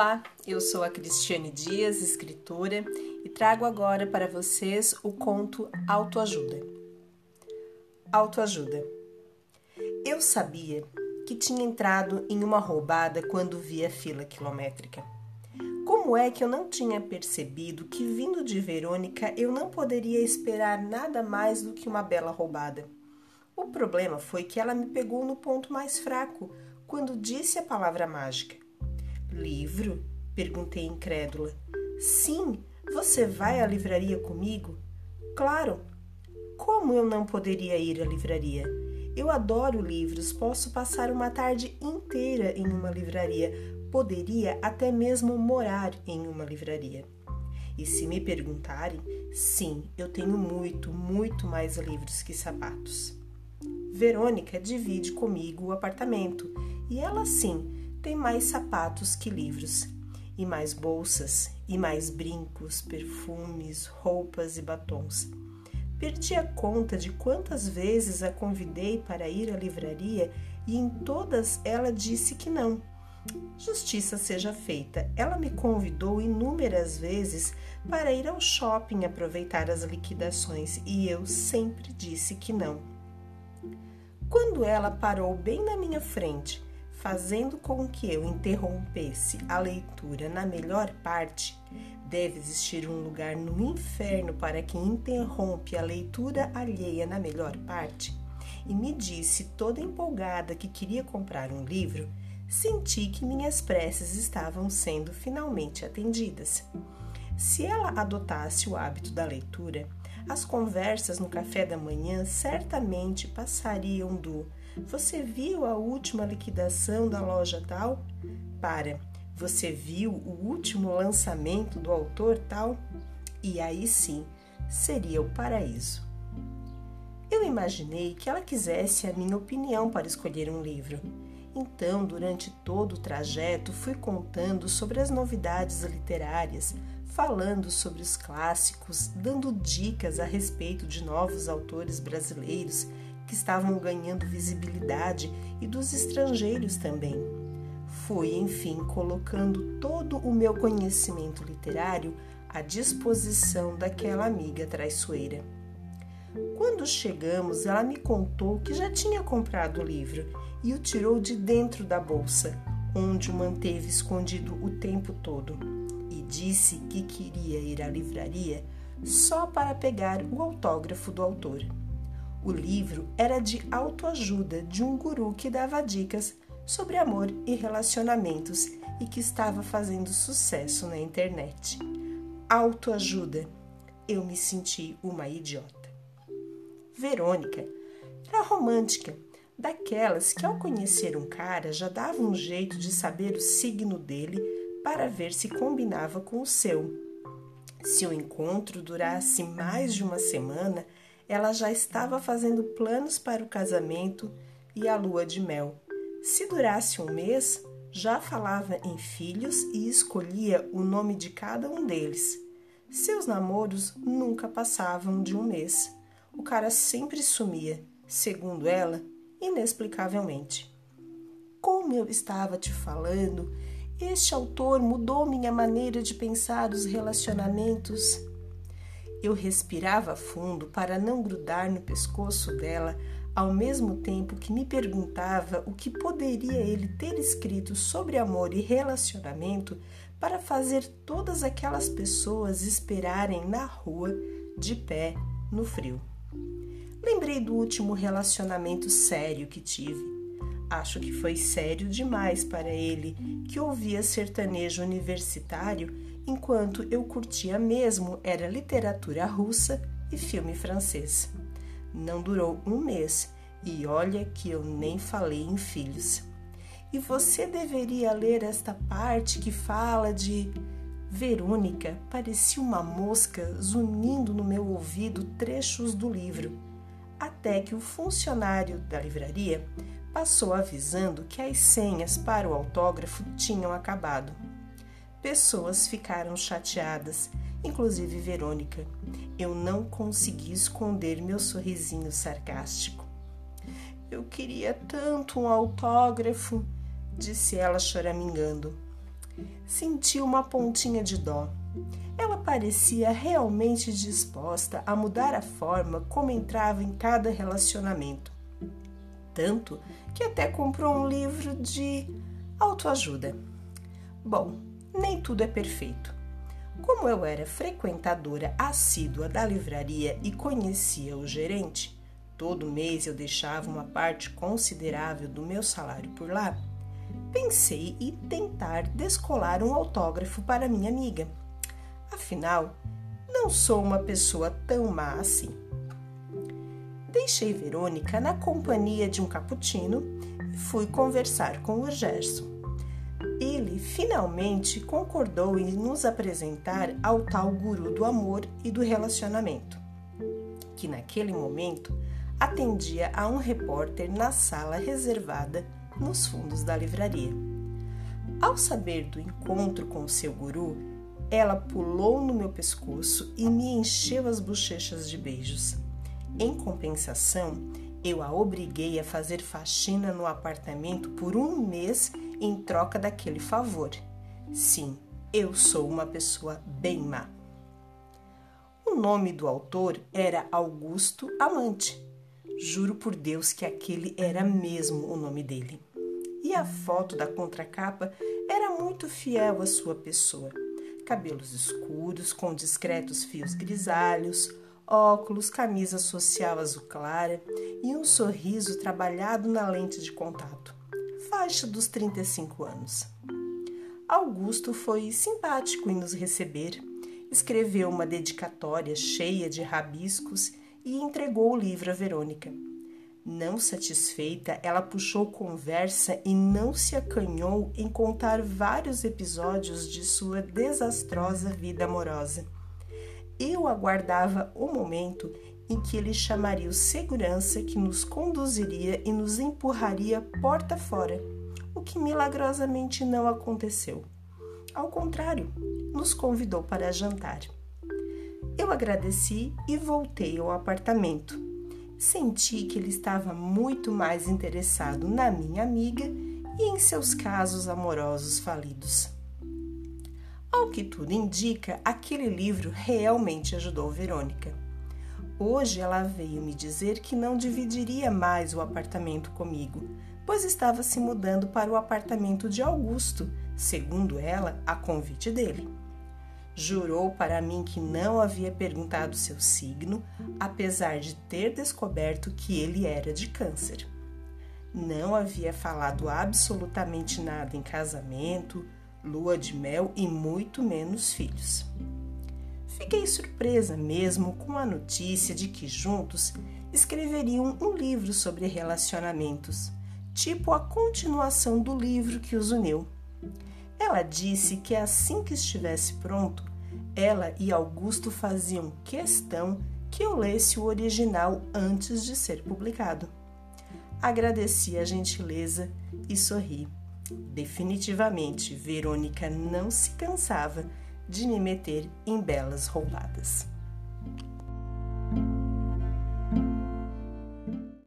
Olá, eu sou a Cristiane Dias, escritora, e trago agora para vocês o conto Autoajuda. Autoajuda. Eu sabia que tinha entrado em uma roubada quando vi a fila quilométrica. Como é que eu não tinha percebido que, vindo de Verônica, eu não poderia esperar nada mais do que uma bela roubada? O problema foi que ela me pegou no ponto mais fraco quando disse a palavra mágica. Livro? Perguntei incrédula. Sim, você vai à livraria comigo? Claro. Como eu não poderia ir à livraria? Eu adoro livros, posso passar uma tarde inteira em uma livraria, poderia até mesmo morar em uma livraria. E se me perguntarem, sim, eu tenho muito, muito mais livros que sapatos. Verônica divide comigo o apartamento e ela sim tem mais sapatos que livros, e mais bolsas, e mais brincos, perfumes, roupas e batons. Perdi a conta de quantas vezes a convidei para ir à livraria e em todas ela disse que não. Justiça seja feita, ela me convidou inúmeras vezes para ir ao shopping aproveitar as liquidações e eu sempre disse que não. Quando ela parou bem na minha frente fazendo com que eu interrompesse a leitura na melhor parte, deve existir um lugar no inferno para quem interrompe a leitura alheia na melhor parte, e me disse toda empolgada que queria comprar um livro, senti que minhas preces estavam sendo finalmente atendidas. Se ela adotasse o hábito da leitura, as conversas no café da manhã certamente passariam do você viu a última liquidação da loja tal? Para. Você viu o último lançamento do autor tal? E aí sim, seria o paraíso. Eu imaginei que ela quisesse a minha opinião para escolher um livro. Então, durante todo o trajeto, fui contando sobre as novidades literárias, falando sobre os clássicos, dando dicas a respeito de novos autores brasileiros que estavam ganhando visibilidade e dos estrangeiros também. Fui, enfim, colocando todo o meu conhecimento literário à disposição daquela amiga traiçoeira. Quando chegamos, ela me contou que já tinha comprado o livro e o tirou de dentro da bolsa, onde o manteve escondido o tempo todo, e disse que queria ir à livraria só para pegar o autógrafo do autor. O livro era de autoajuda de um guru que dava dicas sobre amor e relacionamentos e que estava fazendo sucesso na internet. Autoajuda. Eu me senti uma idiota. Verônica era romântica, daquelas que ao conhecer um cara já dava um jeito de saber o signo dele para ver se combinava com o seu. Se o encontro durasse mais de uma semana, ela já estava fazendo planos para o casamento e a lua de mel. Se durasse um mês, já falava em filhos e escolhia o nome de cada um deles. Seus namoros nunca passavam de um mês. O cara sempre sumia, segundo ela, inexplicavelmente. Como eu estava te falando, este autor mudou minha maneira de pensar os relacionamentos eu respirava fundo para não grudar no pescoço dela, ao mesmo tempo que me perguntava o que poderia ele ter escrito sobre amor e relacionamento para fazer todas aquelas pessoas esperarem na rua, de pé, no frio. Lembrei do último relacionamento sério que tive. Acho que foi sério demais para ele, que ouvia sertanejo universitário enquanto eu curtia mesmo era literatura russa e filme francês. Não durou um mês e olha que eu nem falei em filhos. E você deveria ler esta parte que fala de. Verônica parecia uma mosca zunindo no meu ouvido trechos do livro, até que o funcionário da livraria passou avisando que as senhas para o autógrafo tinham acabado. Pessoas ficaram chateadas, inclusive Verônica. Eu não consegui esconder meu sorrisinho sarcástico. Eu queria tanto um autógrafo, disse ela choramingando. Senti uma pontinha de dó. Ela parecia realmente disposta a mudar a forma como entrava em cada relacionamento. Tanto que até comprou um livro de autoajuda. Bom, nem tudo é perfeito. Como eu era frequentadora assídua da livraria e conhecia o gerente, todo mês eu deixava uma parte considerável do meu salário por lá. Pensei em tentar descolar um autógrafo para minha amiga. Afinal, não sou uma pessoa tão má assim. Deixei Verônica na companhia de um cappuccino e fui conversar com o Gerson. Ele finalmente concordou em nos apresentar ao tal guru do amor e do relacionamento, que naquele momento atendia a um repórter na sala reservada nos fundos da livraria. Ao saber do encontro com seu guru, ela pulou no meu pescoço e me encheu as bochechas de beijos. Em compensação, eu a obriguei a fazer faxina no apartamento por um mês em troca daquele favor. Sim, eu sou uma pessoa bem má. O nome do autor era Augusto Amante. Juro por Deus que aquele era mesmo o nome dele. E a foto da contracapa era muito fiel à sua pessoa. Cabelos escuros, com discretos fios grisalhos, óculos, camisa social azul clara e um sorriso trabalhado na lente de contato faixa dos 35 anos. Augusto foi simpático em nos receber, escreveu uma dedicatória cheia de rabiscos e entregou o livro a Verônica. Não satisfeita, ela puxou conversa e não se acanhou em contar vários episódios de sua desastrosa vida amorosa. Eu aguardava o momento em que ele chamaria o segurança que nos conduziria e nos empurraria porta fora, o que milagrosamente não aconteceu. Ao contrário, nos convidou para jantar. Eu agradeci e voltei ao apartamento. Senti que ele estava muito mais interessado na minha amiga e em seus casos amorosos falidos. Ao que tudo indica, aquele livro realmente ajudou Verônica. Hoje ela veio me dizer que não dividiria mais o apartamento comigo, pois estava se mudando para o apartamento de Augusto, segundo ela, a convite dele. Jurou para mim que não havia perguntado seu signo, apesar de ter descoberto que ele era de Câncer. Não havia falado absolutamente nada em casamento, lua de mel e muito menos filhos. Fiquei surpresa mesmo com a notícia de que juntos escreveriam um livro sobre relacionamentos, tipo a continuação do livro que os uniu. Ela disse que assim que estivesse pronto, ela e Augusto faziam questão que eu lesse o original antes de ser publicado. Agradeci a gentileza e sorri. Definitivamente, Verônica não se cansava de me meter em belas roupadas.